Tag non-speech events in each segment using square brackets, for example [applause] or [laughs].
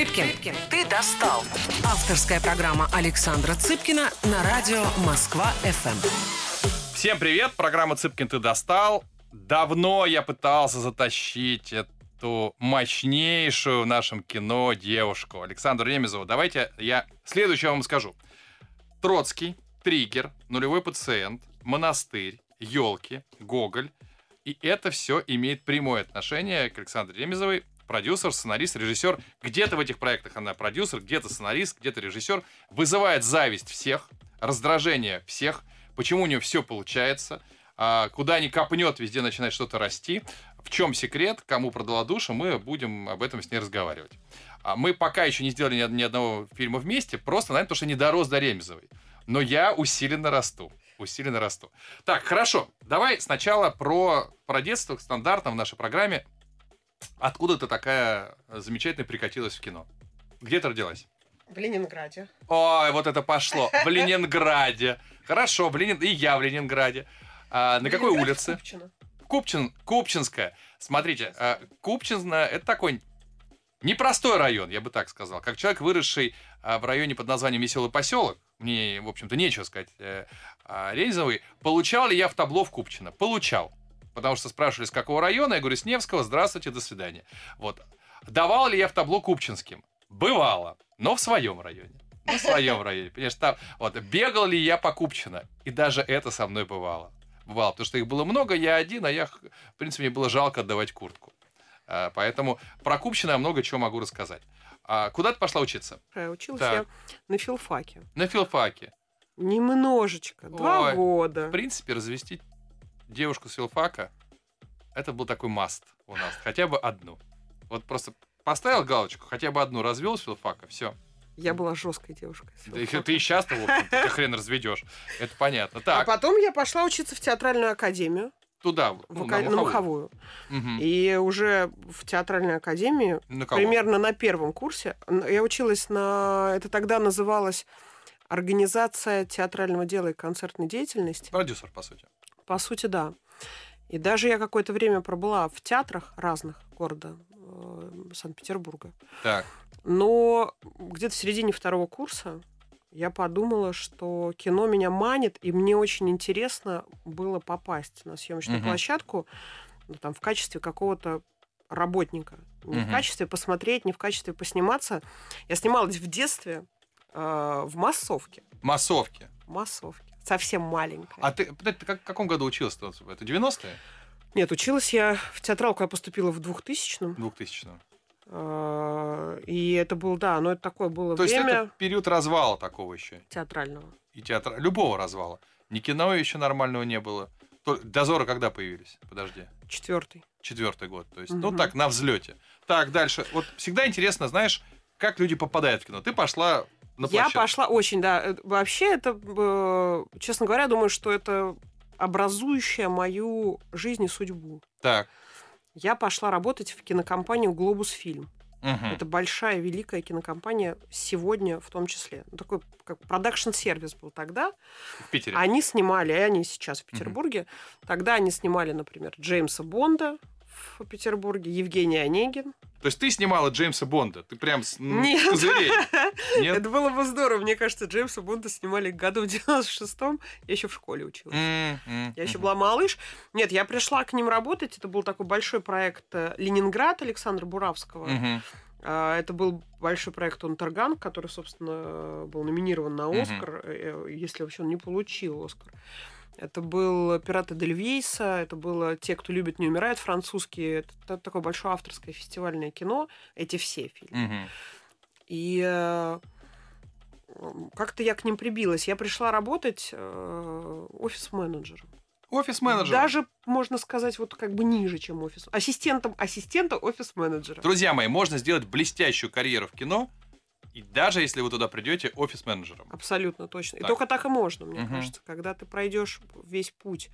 Цыпкин, ты достал. Авторская программа Александра Цыпкина на радио Москва-ФМ. Всем привет, программа Цыпкин ты достал. Давно я пытался затащить эту мощнейшую в нашем кино девушку, Александру Ремезову. Давайте я следующее вам скажу. Троцкий, Триггер, Нулевой пациент, Монастырь, Елки, Гоголь. И это все имеет прямое отношение к Александре Ремезовой, продюсер, сценарист, режиссер. Где-то в этих проектах она продюсер, где-то сценарист, где-то режиссер. Вызывает зависть всех, раздражение всех. Почему у нее все получается? А, куда ни копнет, везде начинает что-то расти. В чем секрет? Кому продала душу? Мы будем об этом с ней разговаривать. А мы пока еще не сделали ни, одного фильма вместе, просто, наверное, потому что не дорос до Ремезовой. Но я усиленно расту. Усиленно расту. Так, хорошо. Давай сначала про, про детство стандартно в нашей программе. Откуда ты такая замечательная прикатилась в кино? Где ты родилась? В Ленинграде. Ой, вот это пошло. В [laughs] Ленинграде. Хорошо, в Ленин... и я в Ленинграде. А, на какой улице? Купчино. Купчин... Купчинская. Смотрите, а, Купчино это такой непростой район, я бы так сказал. Как человек, выросший а, в районе под названием Веселый поселок, мне, в общем-то, нечего сказать э, а, Рейзовой, получал ли я в табло в Купчино? Получал потому что спрашивали, с какого района, я говорю, с Невского, здравствуйте, до свидания. Вот. Давал ли я в табло Купчинским? Бывало, но в своем районе. В своем районе. Понимаешь, там, вот, бегал ли я по Купчино? И даже это со мной бывало. Бывало, потому что их было много, я один, а я, в принципе, мне было жалко отдавать куртку. А, поэтому про Купчино я много чего могу рассказать. А куда ты пошла учиться? Училась Так. я на филфаке. На филфаке. Немножечко. Два Ой, года. В принципе, развести девушку с филфака, это был такой маст у нас. Хотя бы одну. Вот просто поставил галочку, хотя бы одну развел с филфака, все. Я была жесткой девушкой. Да ты и сейчас-то, в общем-то, ты хрен разведешь. Это понятно. А Так, потом я пошла учиться в театральную академию, туда, в ну, на на Маховую. Мгм. И уже в театральной академии, На кого? примерно на первом курсе, я училась на... Это тогда называлось Организация театрального дела и концертной деятельности. Продюсер, по сути. По сути, да. И даже я какое-то время пробыла в театрах разных города э, Санкт-Петербурга. Так, Но где-то в середине второго курса я подумала, что кино меня манит, и мне очень интересно было попасть на съемочную Мгм. площадку ну, там, в качестве какого-то работника. Не в Мгм. качестве посмотреть, не в качестве посниматься. Я снималась в детстве э, в массовке. массовки. Массовке. Совсем маленькая. А ты, подожди, ты как- в каком году училась? -то? Это 90-е? Нет, училась я в театралку, я поступила в 2000-м. 2000 -го. Э, И это был, да, но это такое было То есть время это период развала такого еще. театрального. И театра... Любого развала. Ни кино еще нормального не было. То- Дозоры когда появились? Подожди. Четвертый. Четвертый год. То есть, ну Мгм. так, на взлете. Так, дальше. Вот всегда интересно, знаешь, как люди попадают в кино. Ты пошла на Я пошла очень, да. э, Вообще это, э, честно говоря, думаю, что это образующая мою жизнь и судьбу. Так. Я пошла работать в кинокомпанию «Глобус Фильм». Мгм. Это большая, великая кинокомпания сегодня в том числе. Ну, Такой как продакшн-сервис был тогда. В Питере. Они снимали, и они сейчас в Петербурге. Тогда они снимали, например, Джеймса Бонда в Петербурге, Евгений Онегин. То есть ты снимала Джеймса Бонда. Ты прям с Нет. козырей. [laughs] Нет? Это было бы здорово. Мне кажется, Джеймса Бонда снимали году в 96-м. Я еще в школе училась. М, Я еще была малыш. Нет, я пришла к ним работать. Это был такой большой проект э, «Ленинград» Александра Буравского. А, Это был большой проект «Унтерган», который, собственно, был номинирован на. «Оскар», э, если вообще он не получил «Оскар». Это был «Пираты Дель Вейса», это было «Те, кто любит, не умирает» французские. Это та- такое большое авторское фестивальное кино. Эти все фильмы. Мгм. И э, как-то я к ним прибилась. Я пришла работать э, офис-менеджером. Офис-менеджер. Даже, можно сказать, вот как бы ниже, чем офис. Ассистентом ассистента офис-менеджера. Друзья мои, можно сделать блестящую карьеру в кино, и даже если вы туда придете офис-менеджером. Абсолютно точно. И Так. только так и можно, мне Мгм. кажется, когда ты пройдешь весь путь.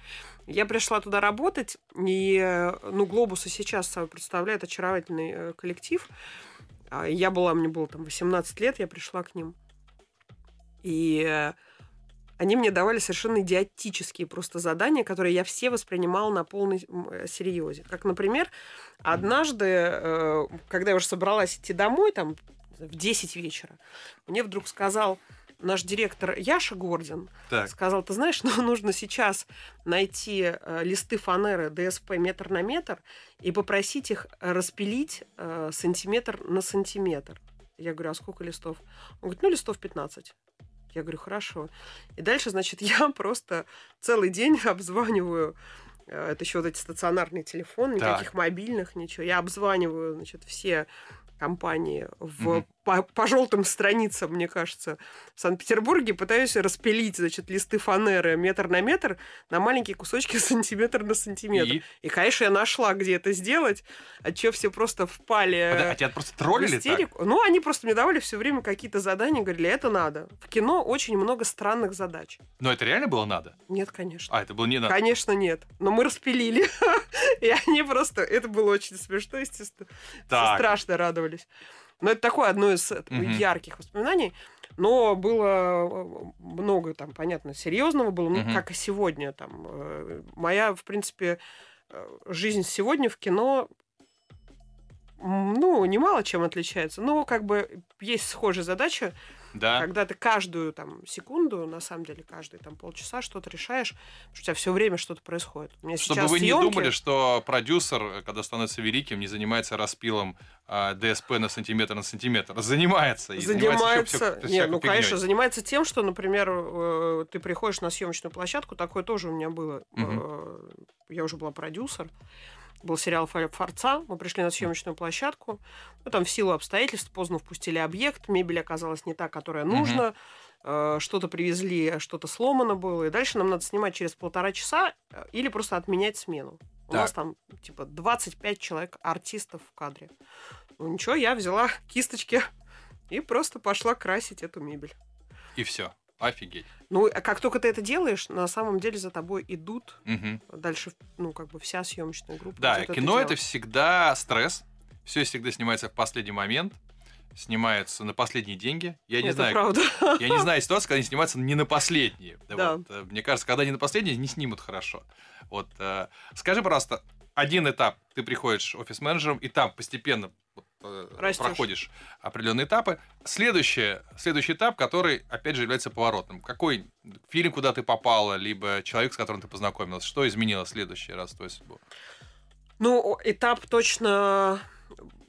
Я пришла туда работать, и, э, ну, Глобус и сейчас собой представляет очаровательный э, коллектив. А Я была, мне было там 18 лет, я пришла к ним. И э, они мне давали совершенно идиотические просто задания, которые я все воспринимала на полной серьезе. Как, например, однажды, когда я уже собралась идти домой, там в 10 вечера, мне вдруг сказал наш директор Яша Гордин, Так. сказал, ты знаешь, [laughs] ну, нужно сейчас найти э, листы фанеры ДСП метр на метр и попросить их распилить э, сантиметр на сантиметр. Я говорю, а сколько листов? Он говорит, ну, листов 15. Я говорю, хорошо. И дальше, значит, [laughs] я просто целый день обзваниваю э, это еще вот эти стационарные телефоны, Так. никаких мобильных, ничего. Я обзваниваю, значит, все компании в. По, по желтым страницам, мне кажется, в Санкт-Петербурге, пытаюсь распилить, значит, листы фанеры метр на метр на маленькие кусочки [laughs] сантиметр на сантиметр. И, И? конечно, я нашла, где это сделать, от чего все просто впали Подожди, А тебя просто троллили так? Ну, они просто мне давали все время какие-то задания, говорили, это надо. В кино очень много странных задач. Но это реально было надо? Нет, конечно. А, это было не надо. Конечно, нет. Но мы распилили. [laughs] И они просто... Это было очень смешно, естественно. Страшно радовались. Но это такое одно из Мгм. ярких воспоминаний. Но было э, много там, понятно, серьезного было, ну, Мгм. как и сегодня. Там, э, моя, в принципе, жизнь сегодня в кино ну, немало чем отличается. Но как бы есть схожая задача, Да. когда ты каждую там секунду, на самом деле, каждые там полчаса что-то решаешь, что у тебя все время что-то происходит. У меня Чтобы вы не съемки- думали, что продюсер, э, когда становится великим, не занимается распилом а, ДСП на сантиметр на сантиметр. Занимается. И занимается, всё- не, ну конечно, занимается тем, что, например, э, ты приходишь на съемочную площадку, такое тоже у меня было. Мгм. Э, Я уже была продюсер. Был сериал «Фа- «Форца». Мы пришли на съемочную площадку. Ну, там в силу обстоятельств поздно впустили объект. Мебель оказалась не та, которая нужна. Э, Что-то привезли, что-то сломано было. И дальше нам надо снимать через полтора часа э, или просто отменять смену. У Так. нас там типа 25 человек артистов в кадре. Ну ничего, я взяла [laughs] кисточки и просто пошла красить эту мебель. И все. Офигеть. Ну, а как только ты это делаешь, на самом деле за тобой идут Мгм. дальше, ну, как бы вся съемочная группа. Да, кино это делать. всегда стресс. Все всегда снимается в последний момент. Снимается на последние деньги. Я не это знаю, правда. [laughs] я не знаю ситуации, когда они снимаются не на последние. Да. Вот, э, Мне кажется, когда не на последние, не снимут хорошо. Вот, э, скажи, пожалуйста, один этап ты приходишь офис-менеджером, и там постепенно вот, э, Растёшь. проходишь определенные этапы. Следующий, следующий этап, который, опять же, является поворотным. Какой фильм, куда ты попала, либо человек, с которым ты познакомилась? Что изменилось в следующий раз твою судьбу? Ну, этап точно,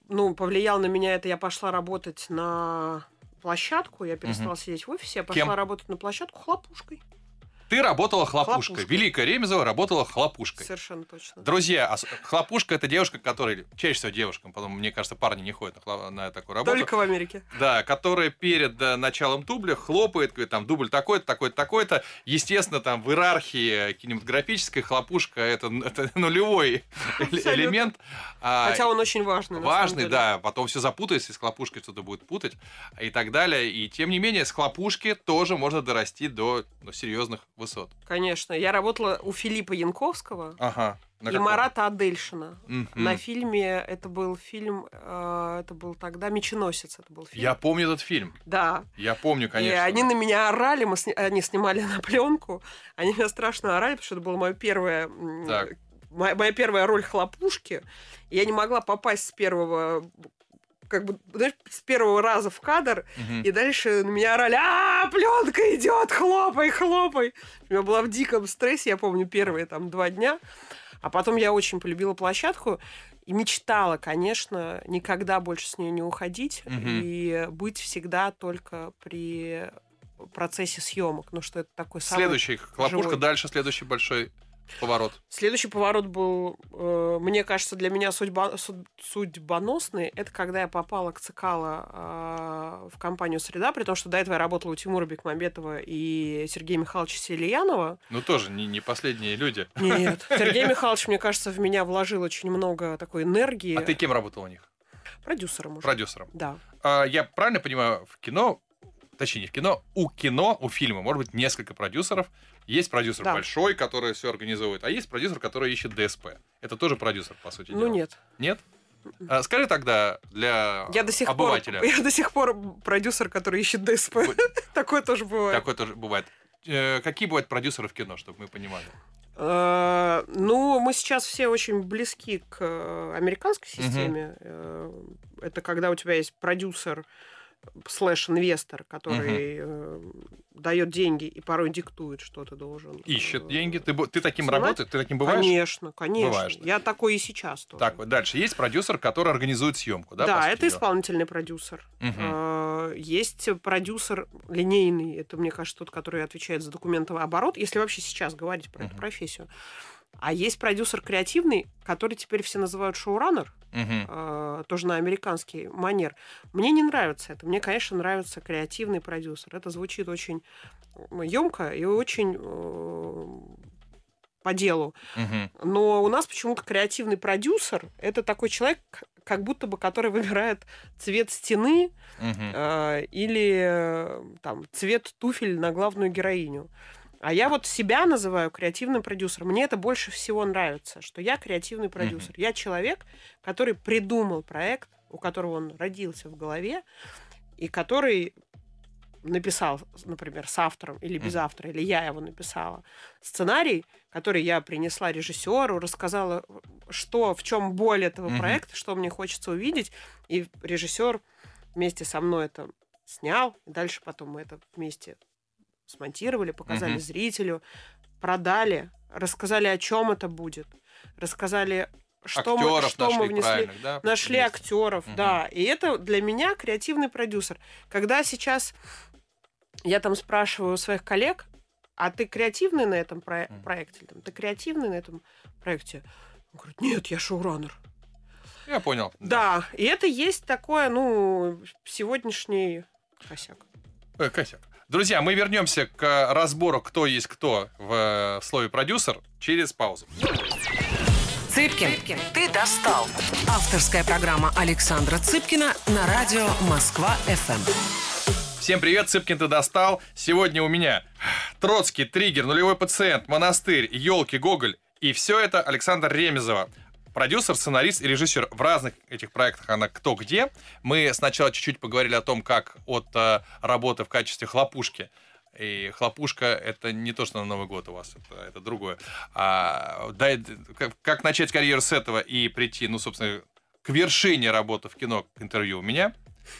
ну, повлиял на меня это. Я пошла работать на площадку, я перестала сидеть в офисе, я пошла Кем? работать на площадку хлопушкой. Ты работала хлопушкой. Хлопушкой. Великая Ремезова работала хлопушкой. Совершенно точно. Друзья, а хлопушка это девушка, которая, чаще всего девушкам, потом, мне кажется, парни не ходят на, хло- на такую работу. Только в Америке. Да, которая перед э, началом дубля хлопает, говорит, там, дубль такой-то, такой-то, такой-то. Естественно, там в иерархии кинематографической хлопушка это, это нулевой Абсолютно. элемент. А, Хотя он очень важный. Важный, да. Потом все запутается, и с хлопушкой что-то будет путать и так далее. И тем не менее, с хлопушки тоже можно дорасти до ну, серьезных высот. Конечно. Я работала у Филиппа Янковского Ага. На и каком? Марата Адельшина. Мгм. На фильме, это был фильм, э, это был тогда «Меченосец», это был фильм. Я помню этот фильм. Да. Я помню, конечно. И они на меня орали, мы сни- они снимали на пленку, они меня страшно орали, потому что это была моя первая, м, Так. моя, моя первая роль хлопушки. Я не могла попасть с первого как бы, знаешь, с первого раза в кадр, Мгм. и дальше на меня орали, а пленка идет, хлопай, хлопай. Я была в диком стрессе, я помню, первые там два дня. А потом я очень полюбила площадку и мечтала, конечно, никогда больше с нее не уходить Мгм. и быть всегда только при процессе съемок. Ну, что это такой самый... Следующий хлопушка, живой. дальше следующий большой поворот. Следующий поворот был, э, мне кажется, для меня судьба, суд- судьбоносный. Это когда я попала к Цикало э, в компанию «Среда», при том, что до этого я работала у Тимура Бекмамбетова и Сергея Михайловича Селиянова. Ну, тоже не, не последние люди. Нет, [laughs] Сергей Михайлович, мне кажется, в меня вложил очень много такой энергии. А ты кем работал у них? Продюсером уже. Продюсером. Да. А, я правильно понимаю, в кино, точнее, не в кино, у кино, у фильма может быть несколько продюсеров. Есть продюсер Да. большой, который все организует, а есть продюсер, который ищет ДСП. Это тоже продюсер, по сути Ну дела. нет. Нет? А, скажи тогда для Я до сих обывателя. пор, [laughs] я до сих пор продюсер, который ищет ДСП. [laughs] Такое тоже бывает. Такое тоже бывает. Э, Какие бывают продюсеры в кино, чтобы мы понимали? Э, Ну, мы сейчас все очень близки к э, американской системе. Это когда у тебя есть продюсер слэш-инвестор, который э, дает деньги и порой диктует, что ты должен. Ищет э, деньги. Ты, ты таким снимать? работаешь? Ты таким бываешь? Конечно, конечно. Бываешь. Я такой и сейчас тоже. Так, вот дальше. Есть продюсер, который организует съемку, да? Да, это дела? исполнительный продюсер. Э, Есть продюсер линейный, это, мне кажется, тот, который отвечает за документовый оборот, если вообще сейчас говорить про эту Мгм. профессию. А есть продюсер креативный, который теперь все называют шоураннер, Мгм. э, тоже на американский манер. Мне не нравится это. Мне, конечно, нравится креативный продюсер. Это звучит очень емко и очень э, по делу. Мгм. Но у нас почему-то креативный продюсер это такой человек, как будто бы который выбирает цвет стены Мгм. э, или там цвет туфель на главную героиню. А я вот себя называю креативным продюсером. Мне это больше всего нравится, что я креативный продюсер. Я человек, который придумал проект, у которого он родился в голове, и который написал, например, с автором или без автора, или я его написала, сценарий, который я принесла режиссеру, рассказала, что, в чем боль этого Мгм. проекта, что мне хочется увидеть, и режиссер вместе со мной это снял, и дальше потом мы это вместе смонтировали, показали Мгм. зрителю, продали, рассказали, о чем это будет, рассказали, что, мы, Актеров что нашли мы внесли. да? Нашли Есть. актеров, Мгм. да. И это для меня креативный продюсер. Когда сейчас я там спрашиваю у своих коллег, а ты креативный на этом про- проекте? Там, ты креативный на этом проекте? Он говорит, нет, я шоураннер. Я понял. Да, и это есть такое, ну, сегодняшний косяк. Э, Косяк. Друзья, мы вернемся к разбору, кто есть кто в слове продюсер через паузу. Цыпкин, ты достал. Авторская программа Александра Цыпкина на радио Москва-ФМ. Всем привет, Цыпкин ты достал. Сегодня у меня Троцкий, Триггер, Нулевой пациент, Монастырь, Елки, Гоголь. И все это Александр Ремезова. Продюсер, сценарист и режиссер. В разных этих проектах она кто где. Мы сначала чуть-чуть поговорили о том, как от э, работы в качестве хлопушки и хлопушка это не то, что на Новый год у вас, это, это другое. А, дай- как, как начать карьеру с этого и прийти, ну, собственно, к вершине работы в кино, к интервью у меня,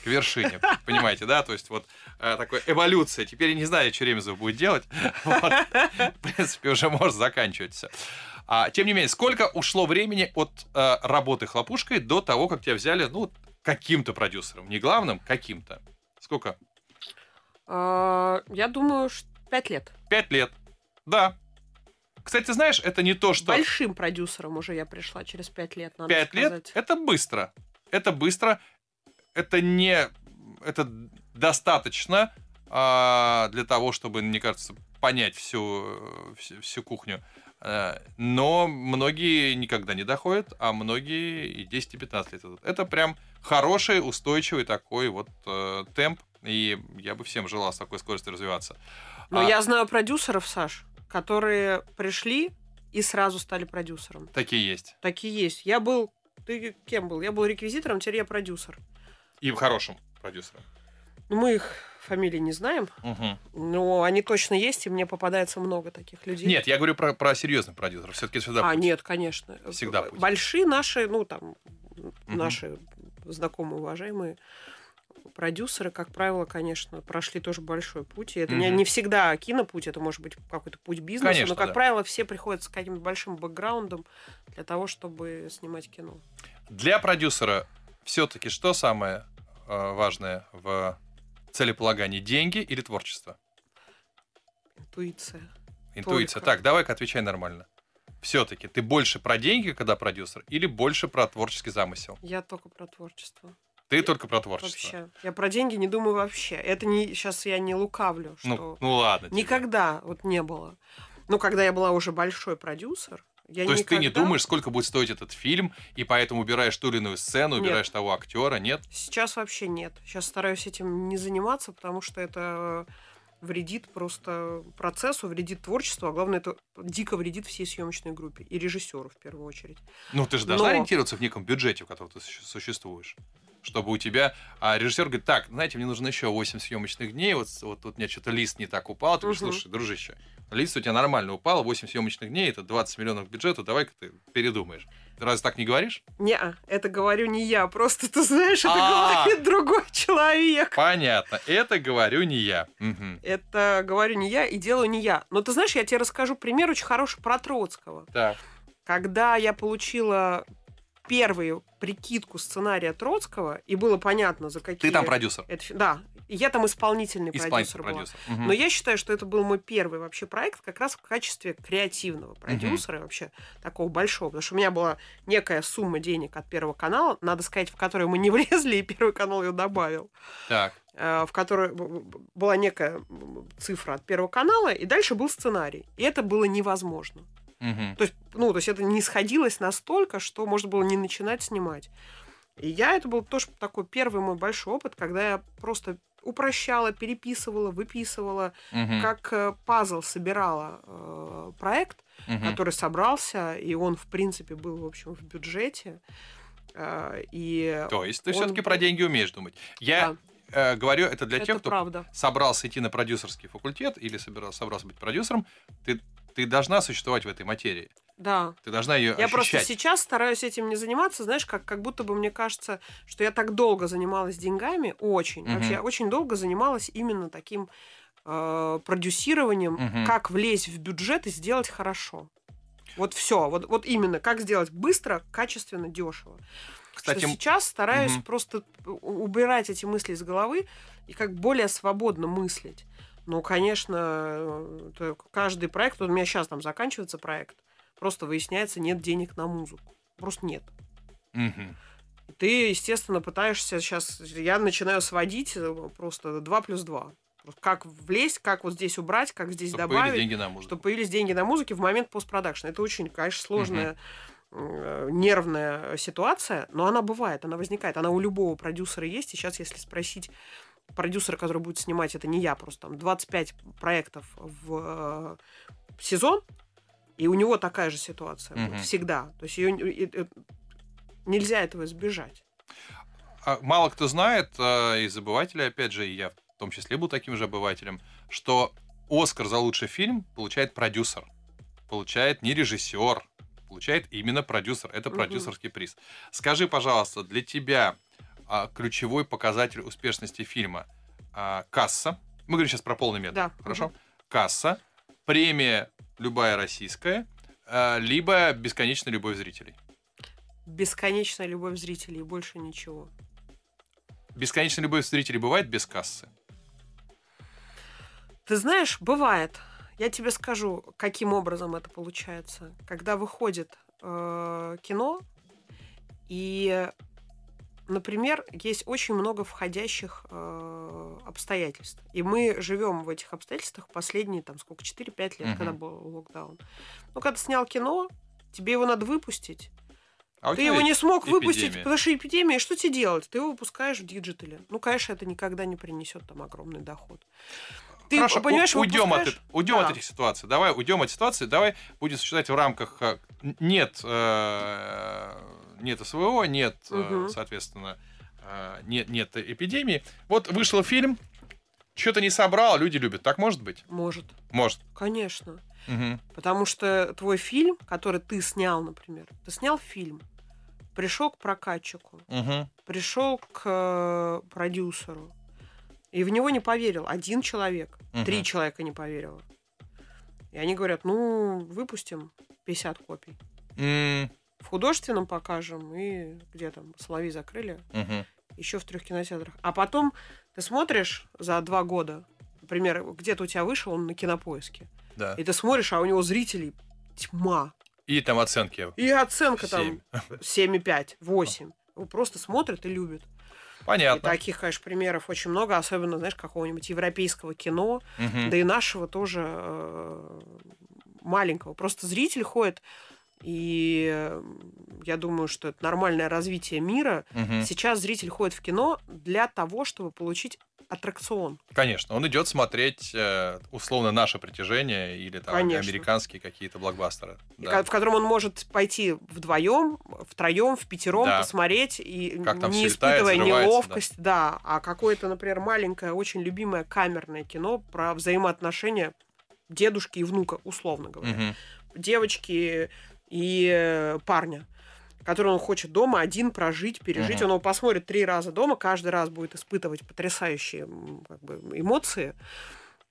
к вершине, понимаете, да? То есть вот э, такой эволюция. Теперь я не знаю, что Ремезов будет делать. [laughs] Вот. В принципе, уже может заканчивать все. А, тем не менее, сколько ушло времени от э, работы хлопушкой до того, как тебя взяли, ну, каким-то продюсером, не главным, каким-то? Сколько? А, Я думаю, пять лет. Пять лет. Да. Кстати, знаешь, это не то, что Большим продюсером уже я пришла через пять лет, надо пять лет это быстро. Это быстро. Это не... Это достаточно а, для того, чтобы, мне кажется, понять всю, э, всю, всю кухню. Э, Но многие никогда не доходят, а многие и 10, и 15 лет идут. Это прям хороший, устойчивый такой вот э, темп. И я бы всем желал с такой скоростью развиваться. Но А- я знаю продюсеров, Саш, которые пришли и сразу стали продюсером. Такие есть. Такие есть. Я был... Ты кем был? Я был реквизитором, теперь я продюсер. И хорошим продюсером. Ну, мы их фамилии не знаем, Мгм. но они точно есть, и мне попадается много таких людей. Нет, я говорю про, про серьезных продюсеров. Все-таки всегда а, путь. нет, конечно. Всегда путь. Большие наши, ну, там, Мгм. наши знакомые, уважаемые продюсеры, как правило, конечно, прошли тоже большой путь. И это не, Мгм. не всегда кинопуть, это может быть какой-то путь бизнеса. Конечно, но, как да. правило, все приходят с каким-то большим бэкграундом для того, чтобы снимать кино. Для продюсера все-таки что самое э, важное в целеполагании? Деньги или творчество? Интуиция. Интуиция. Только. Так, давай-ка отвечай нормально. Все-таки ты больше про деньги, когда продюсер, или больше про творческий замысел? Я только про творчество. Ты только про творчество. Вообще. Я про деньги не думаю вообще. Это не сейчас я не лукавлю, что Ну, ну ладно. тебе. никогда вот не было. Ну, когда я была уже большой продюсер, я То есть ты не никогда- думаешь, сколько будет стоить этот фильм, и поэтому убираешь ту или иную сцену, Нет. убираешь того актера, нет? Сейчас вообще нет. Сейчас стараюсь этим не заниматься, потому что это вредит просто процессу, вредит творчеству, а главное, это дико вредит всей съемочной группе и режиссеру в первую очередь. Ну, ты же должна Но- ориентироваться в неком бюджете, в котором ты суще- существуешь. Чтобы у тебя а режиссер говорит, так, знаете, мне нужно еще 8 съемочных дней, вот, вот тут меня что-то лист не так упал, ты говоришь, слушай, дружище, лист у тебя нормально упал, 8 съемочных дней, это 20 миллионов бюджета, давай-ка ты передумаешь. Ты разве так не говоришь? Не, это говорю не я, просто ты знаешь, это А. говорит другой человек. Понятно, это говорю не я. Это говорю не я и делаю не я. Но ты знаешь, я тебе расскажу пример очень хороший про Троцкого. Так. Когда я получила первую прикидку сценария Троцкого, и было понятно, за какие... Ты там продюсер. Это Да, я там исполнительный продюсер Исполнительный была. продюсер. Мгм. Но я считаю, что это был мой первый вообще проект как раз в качестве креативного продюсера, вообще такого большого. Потому что у меня была некая сумма денег от Первого канала, надо сказать, в которую мы не [laughs] влезли, и Первый канал ее добавил Так. э, в которой была некая цифра от Первого канала, и дальше был сценарий. И это было невозможно. Мгм. То есть, ну, то есть это не сходилось настолько, что можно было не начинать снимать. И я, это был тоже такой первый мой большой опыт, когда я просто упрощала, переписывала, выписывала, Мгм. как э, пазл собирала э, проект, Мгм. который собрался, и он, в принципе, был, в общем, в бюджете. Э, и То есть ты он все-таки про деньги умеешь думать. Я э, говорю это для это тех, кто правда. собрался идти на продюсерский факультет или собирался, собрался быть продюсером. Ты, ты должна существовать в этой материи. Да. Ты должна ее Я ощущать. просто сейчас стараюсь этим не заниматься, знаешь, как, как будто бы мне кажется, что я так долго занималась деньгами, очень, вообще очень долго занималась именно таким э, продюсированием, Мгм. как влезть в бюджет и сделать хорошо. Вот все, вот, вот именно, как сделать быстро, качественно, дешево. Кстати, что сейчас стараюсь мгм. просто убирать эти мысли из головы и как более свободно мыслить. Ну, конечно, каждый проект, вот у меня сейчас там заканчивается проект, просто выясняется, нет денег на музыку. Просто нет. мгм. Ты, естественно, пытаешься сейчас... Я начинаю сводить э, просто 2 плюс 2. Как влезть, как вот здесь убрать, как здесь Чтобы появились добавить, деньги на музыку. чтобы появились деньги на музыке в момент постпродакшна. Это очень, конечно, сложная э, нервная ситуация, но она бывает, она возникает. Она у любого продюсера есть. И сейчас, если спросить продюсера, который будет снимать, это не я, просто там 25 проектов в э, сезон, и у него такая же ситуация будет Мгм. всегда. То есть ее, нельзя этого избежать. А Мало кто знает, э, из обывателей, опять же, и я в том числе был таким же обывателем, что Оскар за лучший фильм получает продюсер. Получает не режиссер, получает именно продюсер. Это Мгм. продюсерский приз. Скажи, пожалуйста, для тебя а, ключевой показатель успешности фильма а, касса. Мы говорим сейчас про полный метр. Да. Хорошо? Касса, премия любая российская, а, либо бесконечная любовь зрителей. Бесконечная любовь зрителей и больше ничего. Бесконечная любовь зрителей бывает без кассы? Ты знаешь, бывает. Я тебе скажу, каким образом это получается. Когда выходит э, кино, и, например, есть очень много входящих э, обстоятельств. И мы живем в этих обстоятельствах последние, там, сколько, 4-5 лет, Мгм. когда был локдаун. Ну, когда ты снял кино, тебе его надо выпустить. А Ты его не смог выпустить, эпидемия. потому что эпидемия, что тебе делать? Ты его выпускаешь в digital е. Ну, конечно, это никогда не принесет там огромный доход. Ты Хорошо, понимаешь, у- уйдем, от, уйдем от Да. этих ситуаций. Давай уйдем от ситуации. Давай будем считать в рамках э, нет, э, нет СВО, нет, Мгм. соответственно, э, нет, нет эпидемии. Вот вышел фильм, что-то не собрал, люди любят. Так может быть? Может, Может. конечно. Мгм. Потому что твой фильм, который ты снял, например, ты снял фильм, пришел к прокатчику, Мгм. пришел к э, продюсеру, и в него не поверил один человек, Мгм. три человека не поверило. И они говорят, ну, выпустим 50 копий. М, В художественном покажем, и где там, Соловей закрыли, мгм. еще в трех кинотеатрах. А потом ты смотришь за два года, например, где-то у тебя вышел он на кинопоиске, Да. и ты смотришь, а у него зрителей тьма. И там оценки. И оценка Семь. там 7,5, 8. Его просто смотрят и любят. И Понятно. таких, конечно, примеров очень много, особенно, знаешь, какого-нибудь европейского кино, Мгм. да и нашего тоже э, маленького. Просто зритель ходит, и э, я думаю, что это нормальное развитие мира. Мгм. Сейчас зритель ходит в кино для того, чтобы получить аттракцион. Конечно, он идет смотреть э, условно наше притяжение или там Конечно. американские какие-то блокбастеры. И Да. В котором он может пойти вдвоем, втроем, в пятером Да. посмотреть, и Как там не испытывая неловкость, да. А какое-то, например, маленькое, очень любимое камерное кино про взаимоотношения дедушки и внука, условно говоря. Мгм. девочки и э, парня, который он хочет дома один прожить, пережить. Мгм. Он его посмотрит три раза дома, каждый раз будет испытывать потрясающие как бы, эмоции.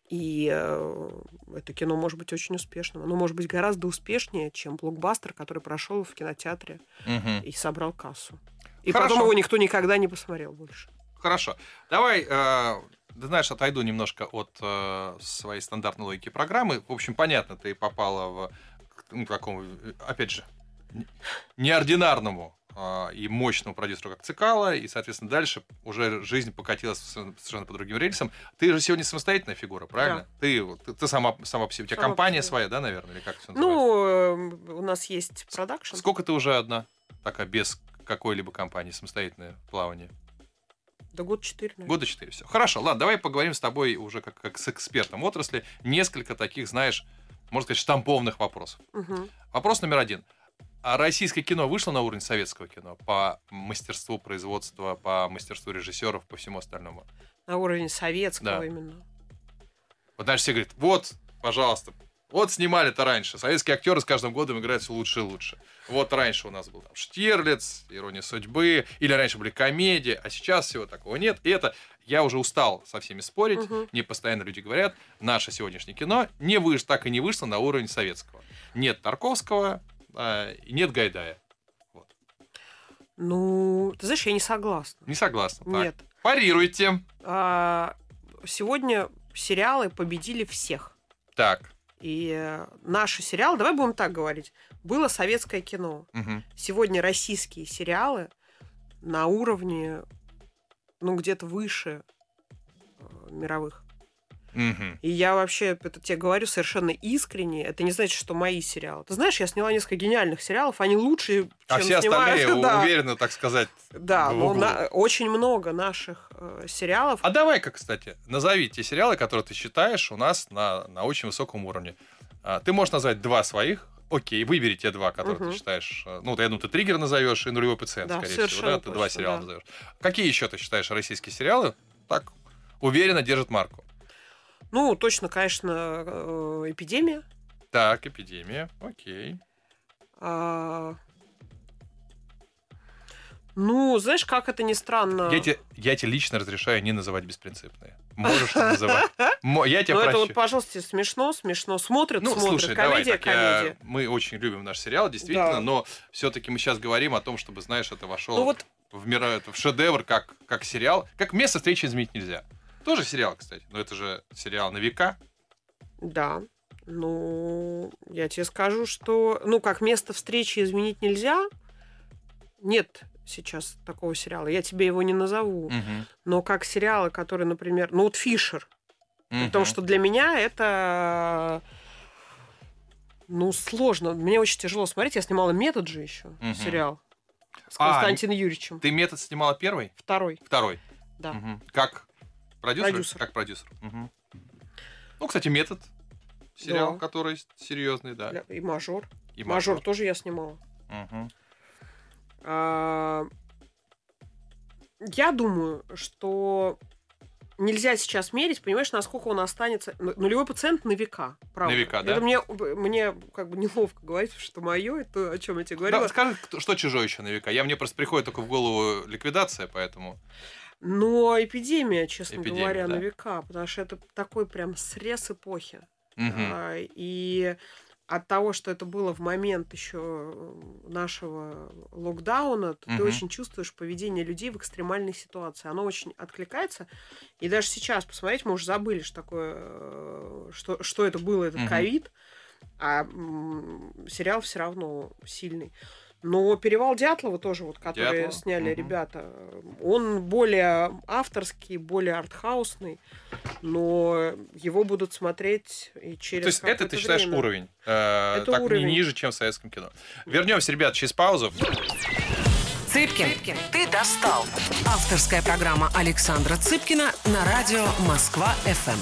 И э, это кино может быть очень успешным. Оно может быть гораздо успешнее, чем блокбастер, который прошел в кинотеатре Мгм. и собрал кассу. И Хорошо. потом его никто никогда не посмотрел больше. Хорошо. Давай, э, ты знаешь, отойду немножко от э, своей стандартной логики программы. В общем, понятно, ты попала в ну, такому, э, опять же, неординарному э, и мощному продюсеру, как Цикало, и, соответственно, дальше уже жизнь покатилась совершенно по другим рельсам. Ты же сегодня самостоятельная фигура, правильно? Ты, ты, ты сама, сама по себе. У тебя Сама компания своя, да, наверное, или как все называется? Ну, у нас есть продакшн. Сколько ты уже одна? Такая без какой-либо компании, самостоятельное плавание? Да год четыре, наверное. Года четыре, все. Хорошо, ладно, давай поговорим с тобой уже как, как с экспертом отрасли. Несколько таких, знаешь, можно сказать, штампованных вопросов. Мгм. Вопрос номер один. А российское кино вышло на уровень советского кино по мастерству производства, по мастерству режиссеров, по всему остальному? На уровне советского Да. именно. Вот дальше все говорят, вот, пожалуйста, вот снимали-то раньше. Советские актеры с каждым годом играют все лучше и лучше. Вот раньше у нас был там Штирлиц, Ирония судьбы, или раньше были комедии, а сейчас всего такого нет. И это я уже устал со всеми спорить. Мгм. Мне постоянно люди говорят, наше сегодняшнее кино не выш, так и не вышло на уровень советского. Нет Тарковского, а, и нет Гайдая. Ну, ты знаешь, я не согласна. Не согласна. Так. Нет. Парируйте. А, сегодня сериалы победили всех. Так. И э, наши сериалы, давай будем так говорить, было советское кино. Мгм. Сегодня российские сериалы на уровне, ну, где-то выше э, мировых. Мгм. И я вообще это тебе говорю совершенно искренне. Это не значит, что мои сериалы. Ты знаешь, я сняла несколько гениальных сериалов, они лучше, чем А все снимают. остальные [laughs] да, уверенно, так сказать, да, углу. на- очень много наших э, сериалов. А давай-ка, кстати, назови те сериалы, которые ты считаешь у нас на, на очень высоком уровне. А, ты можешь назвать два своих. Окей, выбери те два, которые Мгм. ты считаешь. э, Ну, я думаю, ты триггер назовешь и нулевой пациент, Да, скорее всего. Да? Ты два точно, сериала да. назовешь. Какие еще ты считаешь российские сериалы? Так, уверенно держат марку. Ну, точно, конечно, э, эпидемия. Так, эпидемия. Окей. А, Ну, знаешь, как это ни странно. Я, тебе, я тебе лично разрешаю не называть беспринципные. Можешь называть. [laughs] Мо- Я тебя Ну, это прощу. вот, пожалуйста, смешно, смешно. Смотрят, Ну, смотрят. слушай, давай комедия, я- комедия. мы очень любим наш сериал, действительно, но все-таки мы сейчас говорим о том, чтобы, знаешь, это вошел Ну в, мира, в шедевр, как, как сериал. Как место встречи изменить нельзя. Тоже сериал, кстати, но это же сериал на века. да. Ну, я тебе скажу, что, ну, как место встречи изменить нельзя. Нет сейчас такого сериала. Я тебе его не назову. Мгм. Но как сериалы, которые, например, ну, вот Фишер. Мгм. Потому что для меня это ну, сложно. Мне очень тяжело смотреть. Я снимала метод же еще Мгм. сериал с А, Константином Юрьевичем. Ты метод снимала первый? Второй, Второй? да. Мгм. Как продюсер? Продюсер. Как продюсер. Мгм. Ну, кстати, метод. Сериал, Да. который серьезный, да. И мажор. И мажор. тоже я снимала. А, Я думаю, что нельзя сейчас мерить, понимаешь, насколько он останется. ну, Нулевой пациент на века, правда. На века, да? Это мне, мне как бы неловко говорить, что мое, это о чем я тебе Да, говорила. скажи, кто- что чужое еще на века? Я мне просто приходит только в голову ликвидация, поэтому. Но эпидемия, честно Эпидемия, говоря, да. на века, потому что это такой прям срез эпохи. Мгм. А, И от того, что это было в момент еще нашего локдауна, то ты Мгм. очень чувствуешь поведение людей в экстремальной ситуации. Оно очень откликается. И даже сейчас посмотреть, мы уже забыли, что такое, э, что, что это было, этот ковид. А м, сериал все равно сильный. Но перевал Дятлова тоже, вот, который Дятлова, сняли мгм. ребята, он более авторский, более артхаусный, но его будут смотреть и через То есть это ты считаешь время. уровень? э, Это так, не уровень. ниже, чем в советском кино. Вернемся, ребят, через паузу. Цыпкин, ты достал. Авторская программа Александра Цыпкина на радио Москва-ФМ.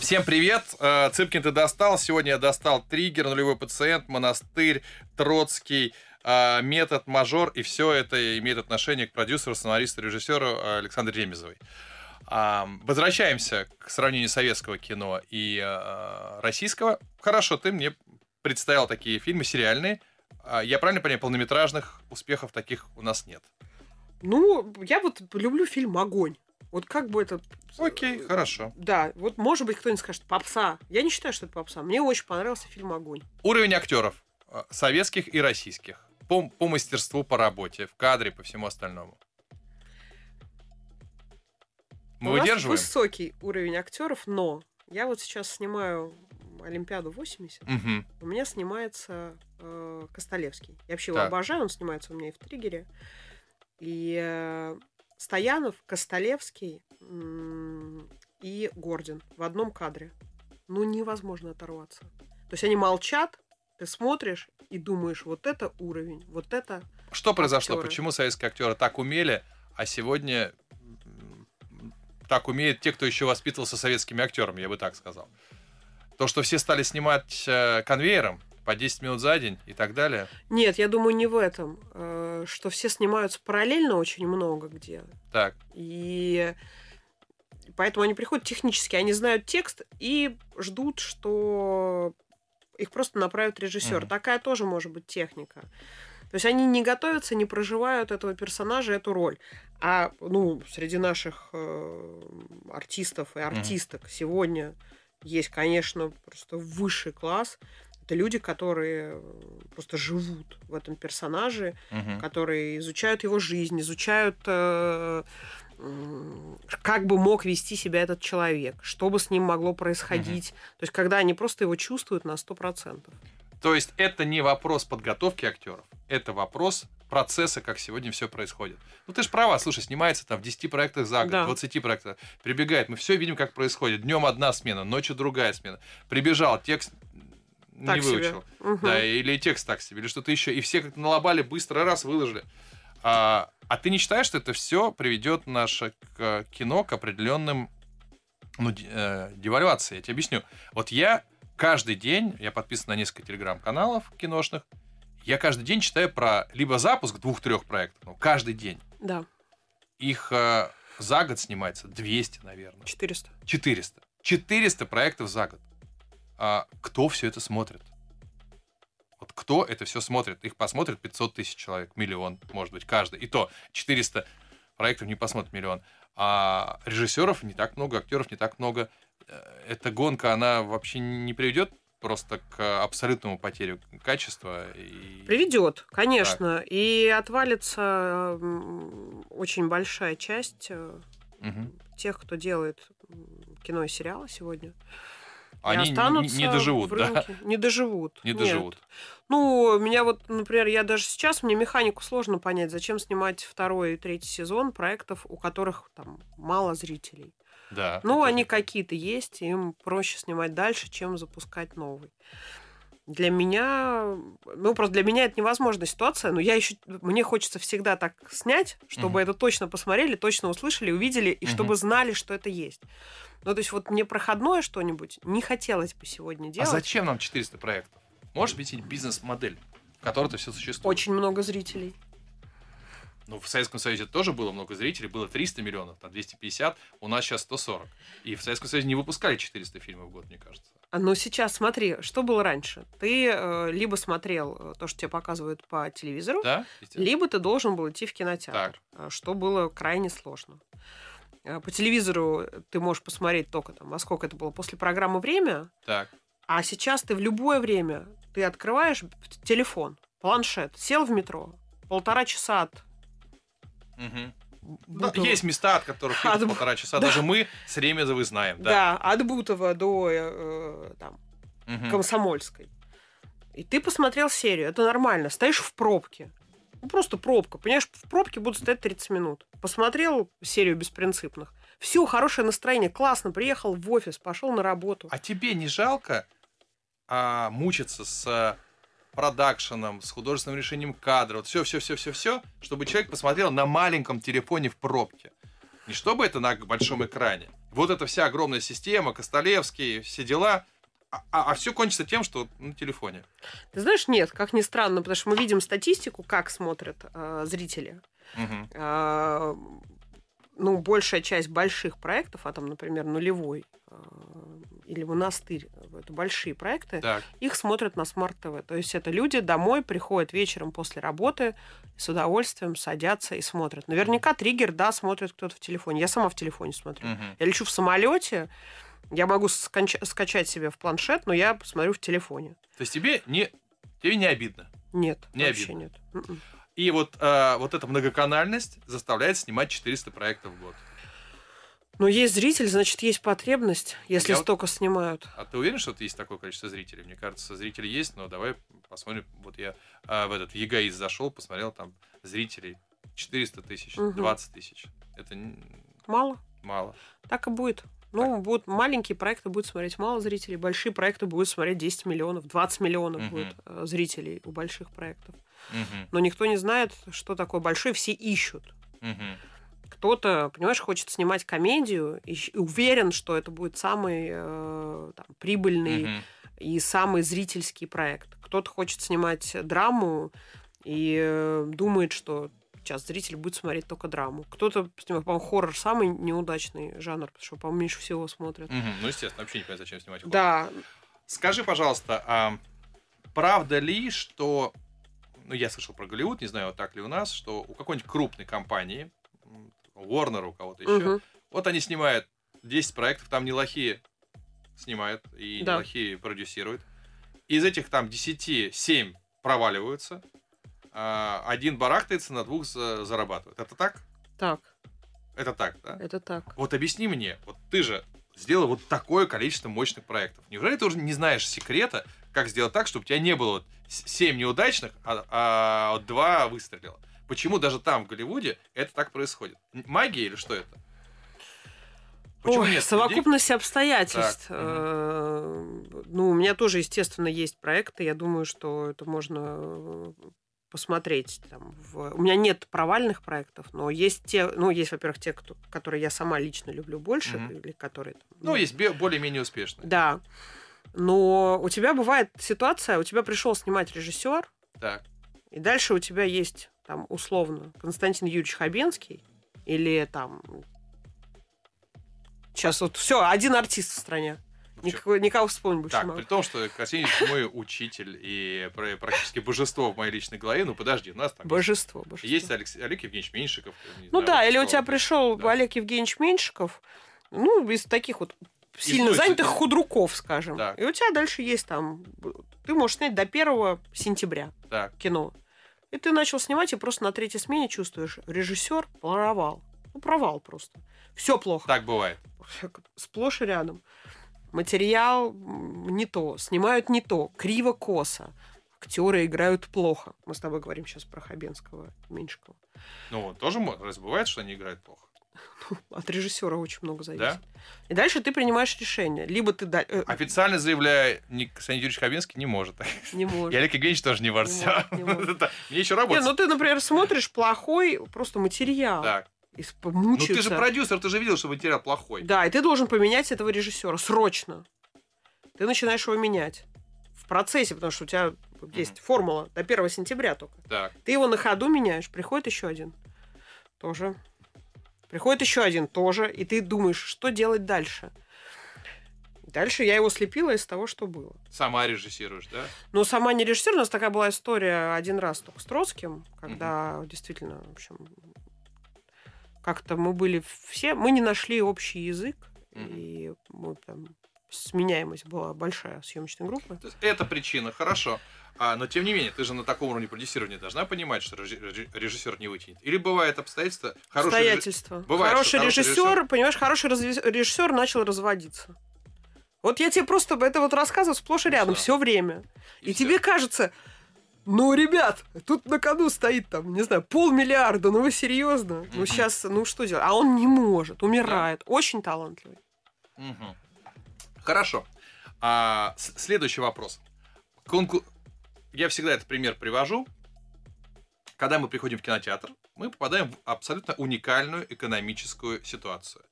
Всем привет! Э, Цыпкин ты достал. Сегодня я достал триггер, нулевой пациент, монастырь, Троцкий, э, метод, мажор. И все это имеет отношение к продюсеру, сценаристу, режиссеру Александре Ремезовой. А, возвращаемся к сравнению советского кино и э, российского. Хорошо, ты мне представил такие фильмы сериальные. А, я правильно понимаю, полнометражных успехов таких у нас нет? Ну, я вот люблю фильм «Огонь». Вот как бы это... Окей, хорошо. Да, вот может быть кто-нибудь скажет «Попса». Я не считаю, что это попса. Мне очень понравился фильм «Огонь». Уровень актеров э, советских и российских по, по мастерству, по работе, в кадре, по всему остальному. Мы У выдерживаем? нас высокий уровень актеров, но я вот сейчас снимаю Олимпиаду 80. Мгм. У меня снимается э, Костолевский. Я вообще Так. его обожаю, он снимается у меня и в триггере. И э, Стоянов, Костолевский м, и Гордин в одном кадре. Ну, невозможно оторваться. То есть они молчат, ты смотришь и думаешь, вот это уровень, вот это... Что произошло? Актеры. Почему советские актеры так умели, а сегодня так умеют те, кто еще воспитывался советскими актерами, я бы так сказал. То, что все стали снимать э, конвейером по 10 минут за день и так далее. Нет, я думаю, не в этом. Э, Что все снимаются параллельно очень много где. Так, И поэтому они приходят технически, они знают текст и ждут, что их просто направит режиссер. Мгм. Такая тоже может быть техника. То есть они не готовятся, не проживают этого персонажа, эту роль. А ну, среди наших э, артистов и артисток сегодня есть, конечно, просто высший класс. Это люди, которые э, просто живут в этом персонаже, мгм. которые изучают его жизнь, изучают, э, как бы мог вести себя этот человек, что бы с ним могло происходить. То есть, когда они просто его чувствуют на 100%. То есть это не вопрос подготовки актеров, это вопрос процесса, как сегодня все происходит. Ну ты же права, слушай, снимается там в 10 проектах за год, Да. 20 проектах, прибегает, мы все видим, как происходит. Днем одна смена, ночью другая смена. Прибежал, текст не Так себе. выучил. Мгм. Да, или текст так себе, или что-то еще. И все как-то налобали, быстро раз выложили. А, а ты не считаешь, что это все приведет наше к- кино к определенным ну, э, девальвации? Я тебе объясню. Вот я каждый день, я подписан на несколько телеграм-каналов киношных, я каждый день читаю про либо запуск двух-трех проектов, ну, каждый день. Да, Их э, за год снимается 200, наверное. 400. 400. 400 проектов за год. А кто все это смотрит? Вот кто это все смотрит? Их посмотрит 500 тысяч человек, миллион, может быть, каждый. И то 400 проектов не посмотрит миллион. А режиссеров не так много, актеров не так много. Э, Эта гонка, она вообще не приведет просто к абсолютному потере качества. И... Приведет, конечно. И отвалится очень большая часть Мгм. тех, кто делает кино и сериалы сегодня. Они не- не, доживут, да? Не доживут. Не Нет. доживут. Ну, меня вот, например, я даже сейчас, мне механику сложно понять, зачем снимать второй и третий сезон проектов, у которых там мало зрителей. Да. Ну, они какие-то есть, им проще снимать дальше, чем запускать новый. Для меня, ну, просто для меня это невозможная ситуация, но я еще, мне хочется всегда так снять, чтобы Мгм. это точно посмотрели, точно услышали, увидели, и Мгм. чтобы знали, что это есть. Ну, то есть вот мне проходное что-нибудь не хотелось бы сегодня А делать. зачем нам 400 проектов? Можешь объяснить бизнес-модель, в которой это все существует? Очень много зрителей. Ну, в Советском Союзе тоже было много зрителей, было 300 миллионов, там 250, у нас сейчас 140. И в Советском Союзе не выпускали 400 фильмов в год, мне кажется. Но сейчас смотри, что было раньше. Ты э, либо смотрел э, то, что тебе показывают по телевизору, Да? Либо ты должен был идти в кинотеатр, э, что было крайне сложно. Э, По телевизору ты можешь посмотреть только там, во сколько это было после программы «Время», Так. а сейчас ты в любое время, ты открываешь телефон, планшет, сел в метро, полтора часа от Мгм. Да, Бутова. есть места, от которых От полтора часа. [laughs] Да. Даже мы с Ремезовой знаем. Да. Да, от Бутова до э, там, Мгм. Комсомольской. И ты посмотрел серию, это нормально. Стоишь в пробке. Ну, просто пробка. Понимаешь, в пробке будут стоять 30 минут. Посмотрел серию беспринципных. Все, хорошее настроение, классно. Приехал в офис, пошел на работу. А тебе не жалко а, мучиться с продакшеном, с художественным решением кадра, вот все, все, все, все, все, чтобы человек посмотрел на маленьком телефоне в пробке. Не чтобы это на большом экране. Вот эта вся огромная система, Костолевский, все дела, а, а, все кончится тем, что на телефоне. Ты знаешь, нет, как ни странно, потому что мы видим статистику, как смотрят э, зрители. Мгм. Э, ну, большая часть больших проектов, а там, например, нулевой или монастырь, это большие проекты, Так. их смотрят на smart TV. То есть это люди домой приходят вечером после работы, с удовольствием садятся и смотрят. Наверняка триггер, да, смотрит кто-то в телефоне. Я сама в телефоне смотрю. Мгм. Я лечу в самолете, я могу сконч- скачать себе в планшет, но я смотрю в телефоне. То есть тебе не, тебе не обидно. Нет, Не вообще обидно. нет. М-м. И вот, э, вот эта многоканальность заставляет снимать 400 проектов в год. Но есть зритель, значит, есть потребность, если Я вот- столько снимают. А ты уверен, что вот есть такое количество зрителей? Мне кажется, зрители есть, но давай посмотрим. Вот я а, в этот ЕГАИС зашел, посмотрел там зрителей 400 тысяч, Мгм. 20 тысяч. Это Мало. мало. Так и будет. Ну, будут маленькие проекты будут смотреть мало зрителей, большие проекты будут смотреть 10 миллионов, 20 миллионов Мгм. будет э, зрителей у больших проектов. Мгм, Но никто не знает, что такое большой, все ищут. мгм. Кто-то, понимаешь, хочет снимать комедию и уверен, что это будет самый э, там, прибыльный Мгм. и самый зрительский проект. Кто-то хочет снимать драму и э, думает, что сейчас зритель будет смотреть только драму. Кто-то, по-моему, хоррор самый неудачный жанр, потому что, по-моему, меньше всего смотрят. Мгм. Ну, естественно, вообще не понятно, зачем снимать хоррор. Да, Скажи, пожалуйста, а правда ли, что... Ну, я слышал про Голливуд, не знаю, так ли у нас, что у какой-нибудь крупной компании, Warner, у кого-то еще, мгм. Вот они снимают 10 проектов, там не лохи снимают и не Да. лохи продюсируют. Из этих там 10, 7 проваливаются, а один барахтается, на двух за- зарабатывает. Это так? так, Это так, да? это так. Вот объясни мне, вот ты же сделал вот такое количество мощных проектов. Неужели ты уже не знаешь секрета, как сделать так, чтобы у тебя не было вот 7 неудачных, а, а вот 2 выстрелило? Почему даже там, в Голливуде, это так происходит? Магия или что это? Почему Ой, нет людей, совокупность обстоятельств. Так. Э, Ну, у меня тоже, естественно, есть проекты. Я думаю, что это можно э, посмотреть. Там, в- У меня нет провальных проектов, но есть те, ну, есть, во-первых, те, кто, которые я сама лично люблю больше, Мгм. или которые... там, Ну, есть бе- более-менее успешные. Да. Но у тебя бывает ситуация, у тебя пришел снимать режиссер, Так. и дальше у тебя есть там условно Константин Юрьевич Хабенский или там сейчас вот все один артист в стране, никого, никого вспомнить больше Так, могу. при том, что Касинич мой учитель и пр- практически божество в моей личной голове, ну подожди, у нас там Божество, божество. есть Алекс- Олег Евгеньевич Меньшиков. ну знаю, да, или у тебя пришел Да. Олег Евгеньевич Меньшиков, ну из таких вот сильно из- занятых худруков, скажем. Так. И у тебя дальше есть там, ты можешь снять до 1 сентября. Так, кино. И ты начал снимать, и просто на третьей смене чувствуешь, режиссер провал. Ну, провал просто. Все плохо. так бывает. Сплошь и рядом. Материал не то, снимают не то, криво-косо. Актеры играют плохо. Мы с тобой говорим сейчас про Хабенского, Меньшикова. Ну, тоже разве бывает, что они играют плохо. [laughs] От режиссера очень много зависит. Да? И дальше ты принимаешь решение. Либо ты да- э, Официально заявляя, не, Константин Юрьевич Хабенский не может. не И можешь. Олег Евгеньевич тоже не может. Не может, может. Мне еще работать. ну ты, например, смотришь плохой просто материал. Так. Ну ты же продюсер, ты же видел, что материал плохой. Да, и ты должен поменять этого режиссера срочно. Ты начинаешь его менять в процессе, потому что у тебя есть формула до 1 сентября только. Так. Ты его на ходу меняешь, приходит еще один. Тоже. Приходит еще один тоже, и ты думаешь, что делать дальше. Дальше я его слепила из того, что было. Сама режиссируешь, да? Но сама не режиссер, у нас такая была история один раз только с Троцким, когда действительно, в общем, как-то мы были все, мы не нашли общий язык, Мгм. и мы там сменяемость была большая съемочной группы. То есть это причина, хорошо. А, но тем не менее, ты же на таком уровне продюсирования должна понимать, что режи- режи- режиссер не вытянет. Или бывает обстоятельства, хороший реж- Обстоятельства. Бывает, хороший хороший режиссер, режиссер- понимаешь, хороший разви- режиссер начал разводиться. Вот я тебе просто это вот рассказываю сплошь и И рядом что? все время. И И, тебе кажется, ну, ребят, тут на кону стоит там, не знаю, полмиллиарда, ну вы серьезно? Ну сейчас, ну что делать? А он не может, умирает. Очень талантливый. Мгм. Хорошо. А, следующий вопрос. Конку- я всегда этот пример привожу. Когда мы приходим в кинотеатр, мы попадаем в абсолютно уникальную экономическую ситуацию.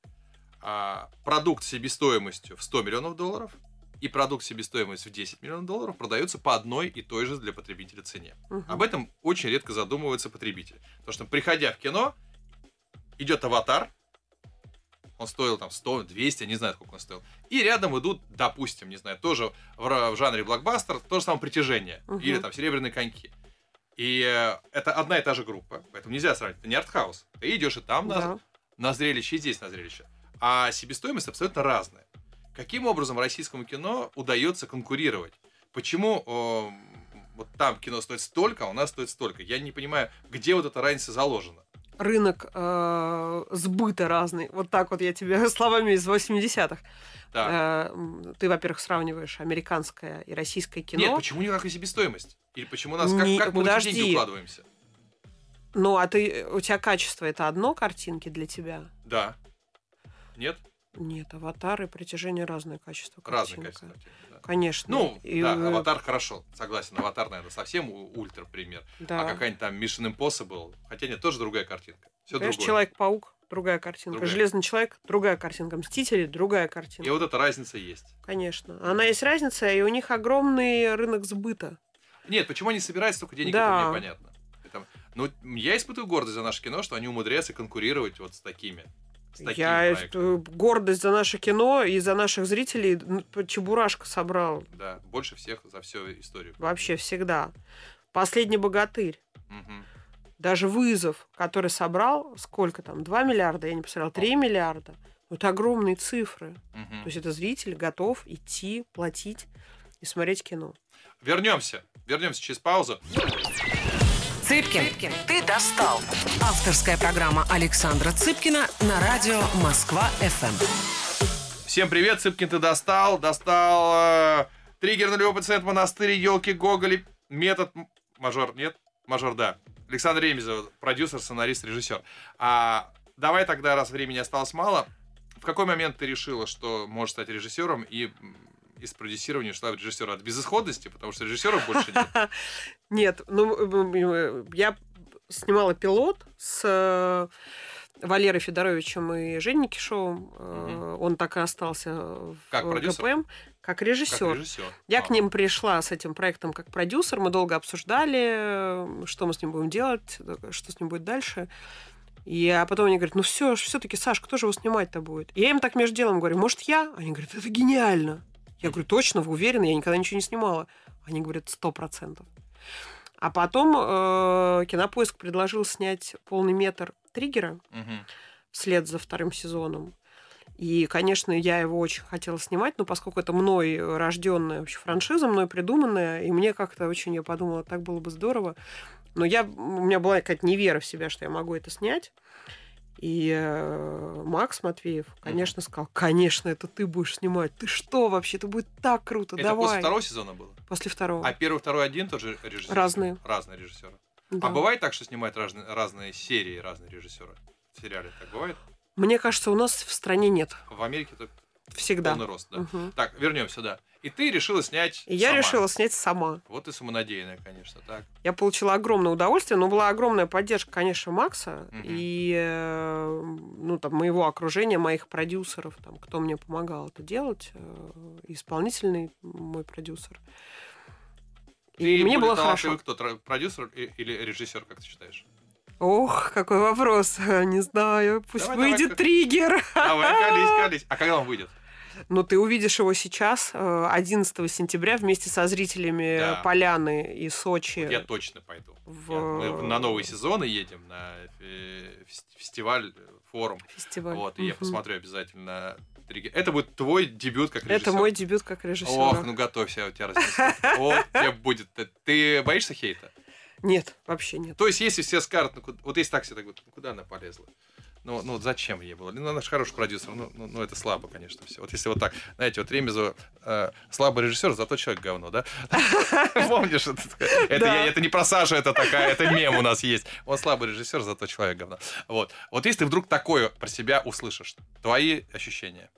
А, продукт себестоимостью в 100 миллионов долларов и продукт себестоимостью в 10 миллионов долларов продаются по одной и той же для потребителя цене. Мгм. Об этом очень редко задумывается потребитель. Потому что, приходя в кино, идет аватар, он стоил там 100, 200, не знаю, сколько он стоил. И рядом идут, допустим, не знаю, тоже в, в жанре блокбастер, то же самое притяжение. Мгм. Или там серебряные коньки. И э, это одна и та же группа, поэтому нельзя сравнить. Это не артхаус. Ты идешь и там на, Да. на зрелище, и здесь на зрелище. А себестоимость абсолютно разная. Каким образом российскому кино удается конкурировать? Почему э, вот там кино стоит столько, а у нас стоит столько? Я не понимаю, где вот эта разница заложена. Рынок э, сбыта разный. Вот так вот я тебе [laughs] словами из 80-х. Так. Э, ты, во-первых, сравниваешь американское и российское кино. Нет, почему никакая себестоимость? Или почему у нас, как, Не- как мы в эти деньги подожди. укладываемся? Ну, а ты, у тебя качество это одно картинки для тебя? Да. Нет? Нет, аватар и притяжение разное качество картинка. картинки, да. Конечно. Ну, И, да, э, аватар хорошо, согласен. Аватар, наверное, совсем ультра пример. да. А какая-нибудь там Mission Impossible, хотя нет, тоже другая картинка. Все другое. Человек-паук, другая картинка. Другая. Железный человек, другая картинка. Мстители, другая картинка. И вот эта разница есть. Конечно. Она есть разница, и у них огромный рынок сбыта. Нет, почему они собирают столько денег, Да. это мне понятно. Это- ну, я испытываю гордость за наше кино, что они умудряются конкурировать вот с такими. Я проектами. э, гордость за наше кино и за наших зрителей ну, Чебурашка собрал Да, больше всех за всю историю. вообще всегда. Последний богатырь. Мгм. Даже вызов, который собрал, сколько там, 2 миллиарда, я не посмотрела, 3 миллиарда. Это огромные цифры. Мгм. То есть это зритель готов идти, платить и смотреть кино. Вернемся. Вернемся через паузу. Цыпкин, ты достал. Авторская программа Александра Цыпкина на радио Москва-ФМ. Всем привет, Цыпкин ты достал. Достал э, триггер нулевой пациент монастырь, елки, гоголи, метод... Мажор, нет? Мажор, да. Александр Ремезов, продюсер, сценарист, режиссер. А, давай тогда, раз времени осталось мало, в какой момент ты решила, что можешь стать режиссером и из продюсирования шла в режиссера от безысходности, потому что режиссеров больше нет. [laughs] Нет, ну, я снимала пилот с э, Валерой Федоровичем и Женей Кишовым. Э, Он так и остался в продюсер? ГПМ, как Как режиссер. режиссер. Я А. к ним пришла с этим проектом как продюсер. Мы долго обсуждали, э, что мы с ним будем делать, что с ним будет дальше. И, а потом они говорят, ну все, все-таки, Саш, кто же его снимать-то будет? И я им так между делом говорю, может, я? Они говорят, это гениально. Я говорю, точно, вы уверены? Я никогда ничего не снимала. Они говорят, сто процентов. А потом э, Кинопоиск предложил снять полный метр триггера вслед за вторым сезоном. И, конечно, я его очень хотела снимать, но поскольку это мной рожденная вообще франшиза, мной придуманная, и мне как-то очень, я подумала, так было бы здорово. Но я, у меня была какая-то невера в себя, что я могу это снять. И э, Макс Матвеев, конечно, сказал, конечно, это ты будешь снимать. Ты что вообще? Это будет так круто, Это давай. после второго сезона было? После второго. А первый, второй один тоже режиссер? Разные. Разные режиссеры. Да. А бывает так, что снимают разные, разные серии, разные режиссеры? В сериале так бывает? Мне кажется, у нас в стране нет. В Америке это Всегда. полный рост, да. Мгм. Так, вернемся, да. И ты решила снять И я сама. решила снять сама. Вот и самонадеянная, конечно, так. Я получила огромное удовольствие, но была огромная поддержка, конечно, Макса Мгм. и э, ну, там, моего окружения, моих продюсеров, там, кто мне помогал это делать, э, исполнительный мой продюсер. И Ты мне было хорошо. кто, продюсер и- или режиссер, как ты считаешь? Ох, какой вопрос. [laughs] Не знаю, пусть Давай, давай, выйдет как- триггер. Давай, колись, [laughs] колись. А когда он выйдет? Но ты увидишь его сейчас, э, 11 сентября, вместе со зрителями Да. Поляны и Сочи. Вот я точно пойду. В- Я- мы на новые сезоны едем, на э, фес- фестиваль, э, форум. Фестиваль. Вот, и я Мгм. посмотрю обязательно. «Триггер». Это будет твой дебют как режиссер. Это мой дебют как режиссера. Ох, ну готовься, у тебя разнесет. Вот [laughs] тебе будет. Ты боишься хейта? Нет, вообще нет. То есть, если все скажут, ну, вот если так все так вот, ну, куда она полезла? Ну, ну, зачем ей было? Ну, она же хороший продюсер. Ну, ну, ну, это слабо, конечно, все. Вот если вот так, знаете, вот Ремезова э, слабый режиссер, зато человек говно, да? [laughs] Помнишь? Это, это, не про Сашу, это такая, это мем у нас есть. Он слабый режиссер, зато человек говно. Вот. Вот если вдруг такое про себя услышишь, твои ощущения.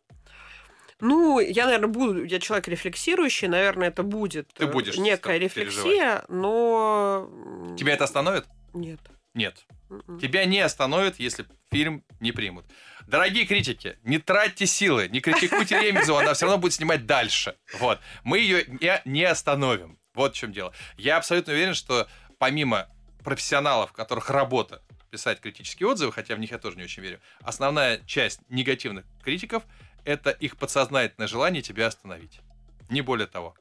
Ну, я, наверное, буду, я человек рефлексирующий, наверное, это будет Ты э, будешь некая там рефлексия, но... Тебя это остановит? Нет. Нет. М-м. Тебя не остановит, если фильм не примут. Дорогие критики, не тратьте силы, не критикуйте [laughs] Ремезову, она все равно будет снимать дальше. Вот. Мы ее не, не остановим. Вот в чем дело. Я абсолютно уверен, что помимо профессионалов, которых работа писать критические отзывы, хотя в них я тоже не очень верю, основная часть негативных критиков — это их подсознательное желание тебя остановить. Не более того.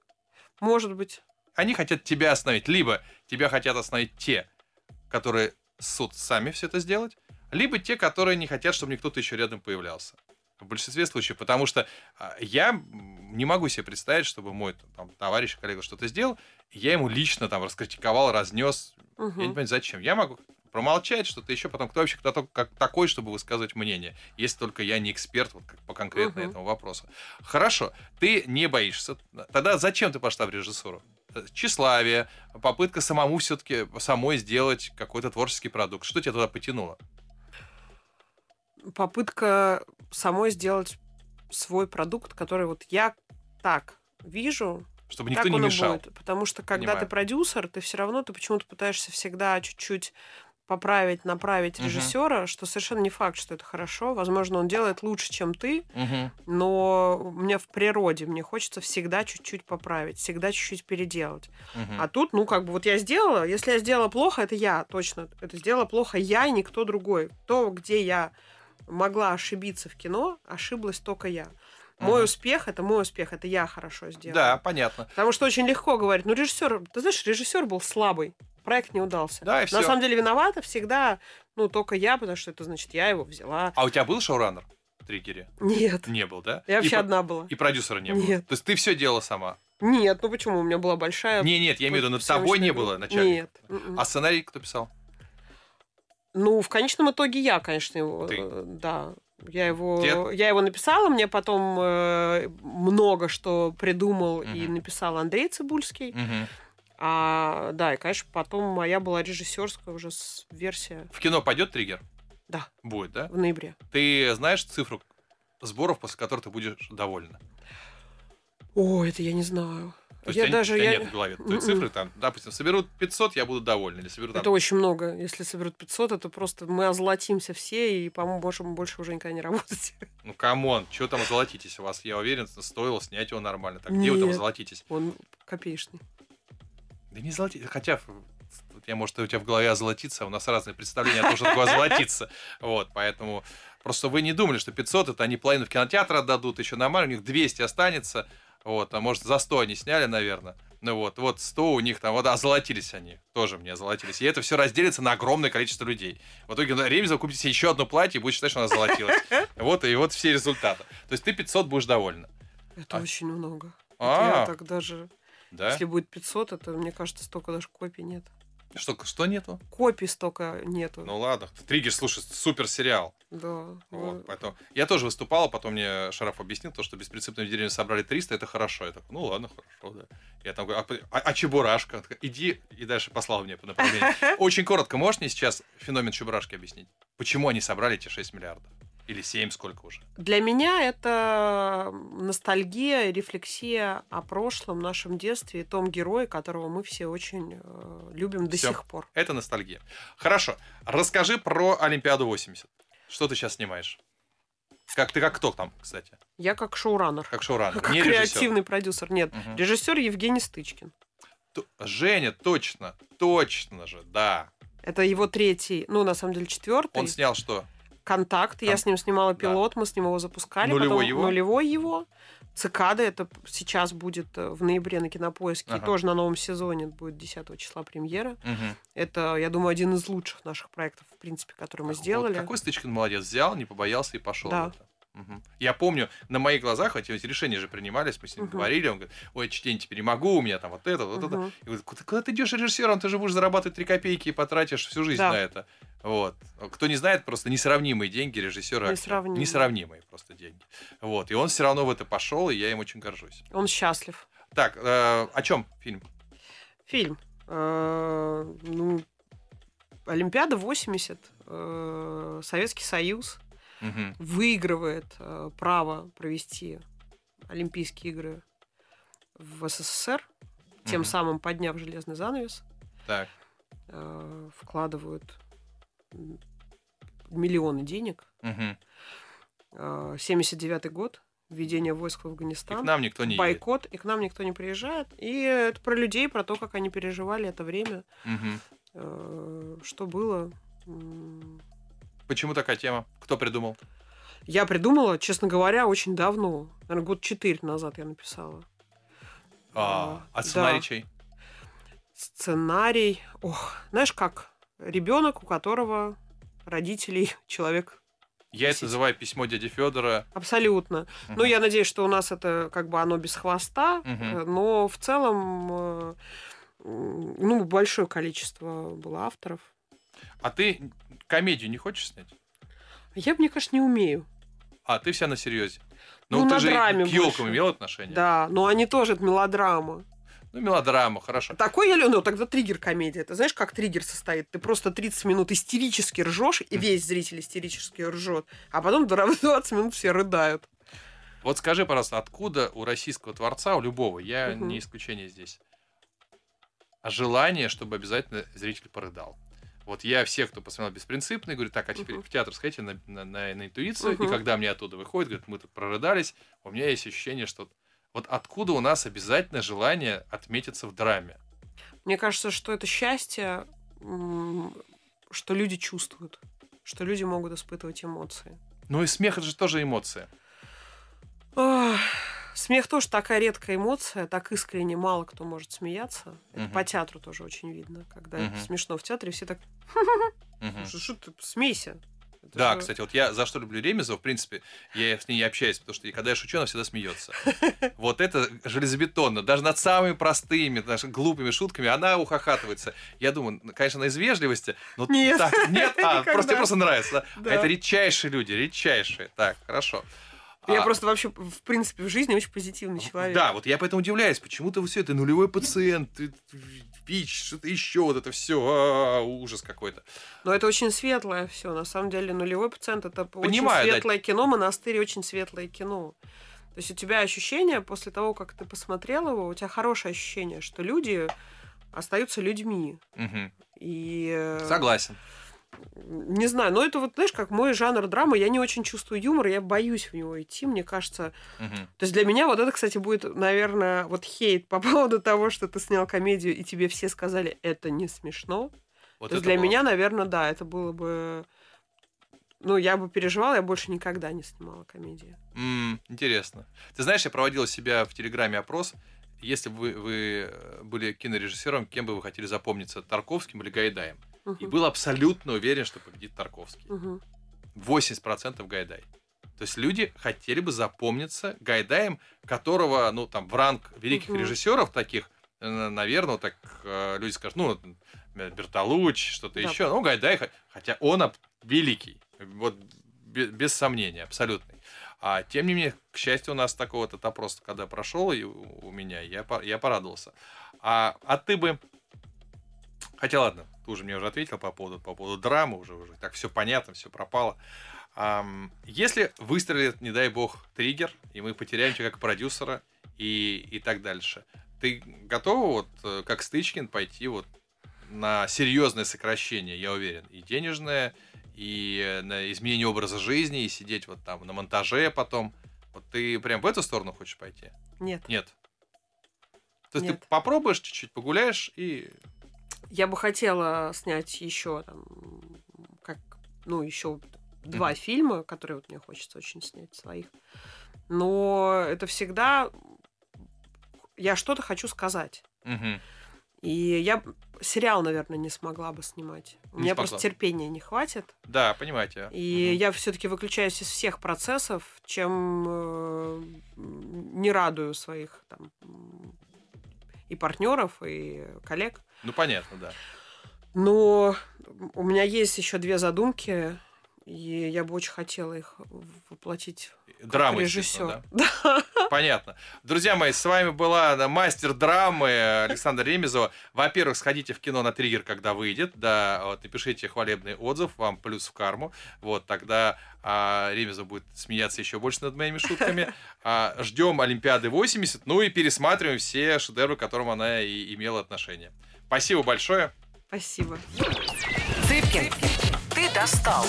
Может быть. Они хотят тебя остановить. Либо тебя хотят остановить те, которые суд сами все это сделать, либо те, которые не хотят, чтобы никто-то еще рядом появлялся. В большинстве случаев. Потому что а, я не могу себе представить, чтобы мой там, товарищ, коллега что-то сделал, и я ему лично там раскритиковал, разнес. Я не понимаю, зачем. Я могу промолчать что-то еще, потом кто вообще кто то- как такой, чтобы высказывать мнение, если только я не эксперт вот, как по конкретно Мгм. этому вопросу. Хорошо, ты не боишься. Тогда зачем ты пошла в режиссуру? Тщеславие, попытка самому все-таки самой сделать какой-то творческий продукт. Что тебя туда потянуло? Попытка самой сделать свой продукт, который вот я так вижу, Чтобы никто так не мешал. будет. Потому что когда Понимаю. ты продюсер, ты все равно ты почему-то пытаешься всегда чуть-чуть поправить, направить Мгм. режиссера, что совершенно не факт, что это хорошо. Возможно, он делает лучше, чем ты, Мгм. но у меня в природе мне хочется всегда чуть-чуть поправить, всегда чуть-чуть переделать. Мгм. А тут, ну, как бы, вот я сделала, если я сделала плохо, это я, точно. Это сделала плохо я и никто другой. То, где я могла ошибиться в кино, ошиблась только я. Мой Мгм. успех это мой успех, это я хорошо сделала. Да, понятно. Потому что очень легко говорить, ну, режиссер, ты знаешь, режиссер был слабый, проект не удался. Да, и На всё. самом деле виновата всегда, ну, только я, потому что это значит, я его взяла. А у тебя был шоураннер в триггере? Нет. Не был, да? Я И вообще про- одна была. И продюсера не было? Нет. То есть ты все делала сама? Нет, ну почему? У меня была большая... Не, нет, я имею в виду, над тобой не было начальника? Нет. м-м. А сценарий кто писал? Ну, в конечном итоге я, конечно, его, Ты? э, да. Я его, я его написала, мне потом э, много что придумал и Мгм. написал Андрей Цибульский. Мгм. А, да, и, конечно, потом моя была режиссерская уже с- версия В кино пойдет триггер? Да. Будет, да? в ноябре. Ты знаешь цифру сборов, после которых ты будешь довольна? О, это я не знаю. То есть я у тебя, даже я... нет в голове той Мгм. цифры, там, допустим, соберут 500, я буду доволен, или соберут там... Это очень много. Если соберут 500, это просто мы озолотимся все и, по-моему, можем больше уже никогда не работать. Ну, come on, что там золотитесь? У вас, я уверен, стоило снять его нормально. Так, где вы там Нет. золотитесь? Он копеечный. Да не золотитесь, хотя... Я, может, у тебя в голове озолотиться, а у нас разные представления о том, что такое озолотиться. Вот, поэтому просто вы не думали, что 500 это они половину в кинотеатр отдадут, еще нормально, у них 200 останется, вот, а может, за 100 они сняли, наверное. Ну вот, вот 100 у них там, вот озолотились они, тоже мне озолотились. И это все разделится на огромное количество людей. В итоге ну, Ремезов купит себе еще одно платье и будет считать, что она озолотилась. Вот и вот все результаты. То есть ты 500 будешь довольна. Это А- очень много. Вот А. Я так даже... Да? Если будет 500, это, мне кажется, столько даже копий нет. Что, что нету? Копий столько нету. Ну ладно, Триггер, слушай, супер сериал. Да. Вот, Ну, поэтому я тоже выступал, а потом мне Шараф объяснил, то, что беспринципную деревню собрали 300, это хорошо. Я такой, ну ладно, хорошо, да. Я там говорю, а, а- а Чебурашка? Иди, и дальше послал мне по направлению. [laughs] Очень коротко, можешь мне сейчас феномен Чебурашки объяснить? Почему они собрали эти 6 миллиардов? Или 7, сколько уже? Для меня это ностальгия, рефлексия о прошлом, нашем детстве и том герое, которого мы все очень э, любим до Всё. сих пор. Это ностальгия. Хорошо, расскажи про Олимпиаду 80. Что ты сейчас снимаешь? Как ты как кто там, кстати? Я как шоураннер, Как шоураннер, как не режиссер. креативный продюсер. Нет, Мгм. режиссер Евгений Стычкин. Т- Женя, точно, точно же, да. Это его третий, ну, на самом деле, четвертый. Он снял что? Контакт. Я с ним снимала пилот, мы с ним его запускали. Нулевой потом его? Нулевой его. Цикада, это сейчас будет э, в ноябре на Кинопоиске. и Ага. Тоже на новом сезоне будет 10 числа премьера. Мгм. Это, я думаю, один из лучших наших проектов, в принципе, который мы Вот сделали. какой Стычкин молодец, взял, не побоялся и пошел. Да. это. Я помню, на моих глазах эти, решения же принимались, мы с ним Мгм. говорили, он говорит, ой, чтение теперь не могу, у меня там вот это, вот это. Мгм. И говорит, куда, куда ты идешь режиссером, ты же будешь зарабатывать 3 копейки и потратишь всю жизнь Да. на это. Вот. Кто не знает, просто несравнимые деньги режиссера. Несравнимые. Несравнимые просто деньги. Вот. И он все равно в это пошел, и я им очень горжусь. Он счастлив. Так, э, о чем фильм? Фильм. Э, ну, Олимпиада 80. э, Советский Союз Мгм. выигрывает э, право провести Олимпийские игры в СССР, тем Мгм. самым подняв железный занавес, Так. э, вкладывают миллионы денег. Э, 79 год, введение войск в И к Афганистан, нам никто не едет. бойкот, и к нам никто не приезжает. И это про людей, про то, как они переживали это время, э, что было. Почему такая тема? Кто придумал? Я придумала, честно говоря, очень давно. Наверное, год четыре назад я написала. А, А, а сценарий да. чей? Сценарий. Ох, знаешь как? Ребенок, у которого родителей [laughs] человек. Я это называю письмо дяди Федора. Абсолютно. Ну, я надеюсь, что у нас это как бы оно без хвоста, э, но в целом, э, ну, большое количество было авторов. А ты комедию не хочешь снять? Я, мне кажется, не умею. А, ты вся на серьезе. Ну, Ну, ты на же драме к елкам имел отношение? Да, но они тоже это мелодрама. Ну, мелодрама, хорошо. Такой я люблю, ну тогда триггер комедия. Ты знаешь, как триггер состоит? Ты просто 30 минут истерически ржешь, и весь зритель истерически ржет, а потом 20 [laughs] минут все рыдают. Вот скажи, пожалуйста, откуда у российского творца, у любого, я Мгм. не исключение здесь, а желание, чтобы обязательно зритель порыдал? Вот я всех, кто посмотрел «Беспринципный», говорю, так, а теперь Мгм. в театр сходите на, на, на- на интуицию, и Мгм. когда мне оттуда выходит, говорят, мы тут прорыдались, у меня есть ощущение, что вот откуда у нас обязательно желание отметиться в драме? Мне кажется, что это счастье, что люди чувствуют, что люди могут испытывать эмоции. Ну и смех это же тоже эмоция. Смех тоже такая редкая эмоция, так искренне мало кто может смеяться. Это Мгм. по театру тоже очень видно, когда Мгм. смешно в театре, все так, Мгм. что, ты, смейся. Это Да, же- кстати, вот я за что люблю Ремезова, в принципе, я с ней общаюсь, потому что когда я шучу, она всегда смеется. [laughs] Вот это железобетонно. Даже над самыми простыми, даже глупыми шутками она ухахатывается. Я думаю, ну, конечно, она из вежливости, но [laughs] Нет. так, нет, а, [laughs] просто тебе просто нравится. да? Да. А это редчайшие люди, редчайшие. Так, хорошо. Я А, просто вообще, в принципе, в жизни очень позитивный человек. Да, вот я поэтому удивляюсь, почему-то все это нулевой пациент, ВИЧ, что-то еще, вот это все, ужас какой-то. Но это очень светлое все. На самом деле, нулевой пациент это Понимаю, очень да. светлое кино, монастырь очень светлое кино. То есть у тебя ощущение после того, как ты посмотрел его, у тебя хорошее ощущение, что люди остаются людьми. Мгм. И э, Согласен. Не знаю, но это вот, знаешь, как мой жанр драмы, я не очень чувствую юмор, я боюсь в него идти, мне кажется. Мгм. То есть для меня вот это, кстати, будет, наверное, вот хейт по [laughs] поводу того, что ты снял комедию, и тебе все сказали, это не смешно. Вот То есть для было. меня, наверное, да, это было бы... Ну, я бы переживала, я больше никогда не снимала комедии. М, интересно. Ты знаешь, я проводил у себя в Телеграме опрос. Если бы вы, вы э, были кинорежиссером, кем бы вы хотели запомниться, Тарковским или Гайдаем? И Мгм. был абсолютно уверен, что победит Тарковский. Мгм. 80% Гайдай. То есть люди хотели бы запомниться Гайдаем, которого, ну, там, в ранг великих Мгм. режиссеров таких, э, наверное, вот так э, люди скажут, ну, вот, Бертолуччи, что-то Да. еще. Ну, Гайдай, хо- хотя он великий, вот бе- без сомнения, абсолютный. А тем не менее, к счастью, у нас такой вот этот опрос, когда прошел и у, меня, я, я порадовался. А, а ты бы... Хотя ладно, ты уже мне уже ответил по поводу, по поводу драмы, уже, уже так все понятно, все пропало. Ам, если выстрелит, не дай бог, триггер, и мы потеряем тебя как продюсера и, и так дальше, ты готова вот, э, как Стычкин, пойти вот на серьезное сокращение, я уверен, и денежное, и э, на изменение образа жизни, и сидеть вот там на монтаже потом. Вот ты прям в эту сторону хочешь пойти? Нет. Нет. То есть Нет. ты попробуешь чуть-чуть, погуляешь и... Я бы хотела снять еще там, как, ну, еще два Мгм. фильма, которые вот мне хочется очень снять своих. Но это всегда я что-то хочу сказать. Мгм. И я сериал, наверное, не смогла бы снимать. У Не меня смогла. просто терпения не хватит. Да, понимаете. И Мгм. я все-таки выключаюсь из всех процессов, чем э, не радую своих там и партнеров, и коллег. Ну, понятно, да. Но у меня есть еще две задумки. И я бы очень хотела их воплотить Драмы, режиссер. [laughs] Да? Понятно. Друзья мои, с вами была мастер драмы Александра Ремезова. Во-первых, сходите в кино на триггер, когда выйдет. Да, вот, напишите хвалебный отзыв, вам плюс в карму. Вот, тогда а, Ремезов будет смеяться еще больше над моими шутками. А, ждем Олимпиады 80, ну и пересматриваем все шедевры, к которым она и имела отношение. Спасибо большое. Спасибо. Цыпкин, ты достал.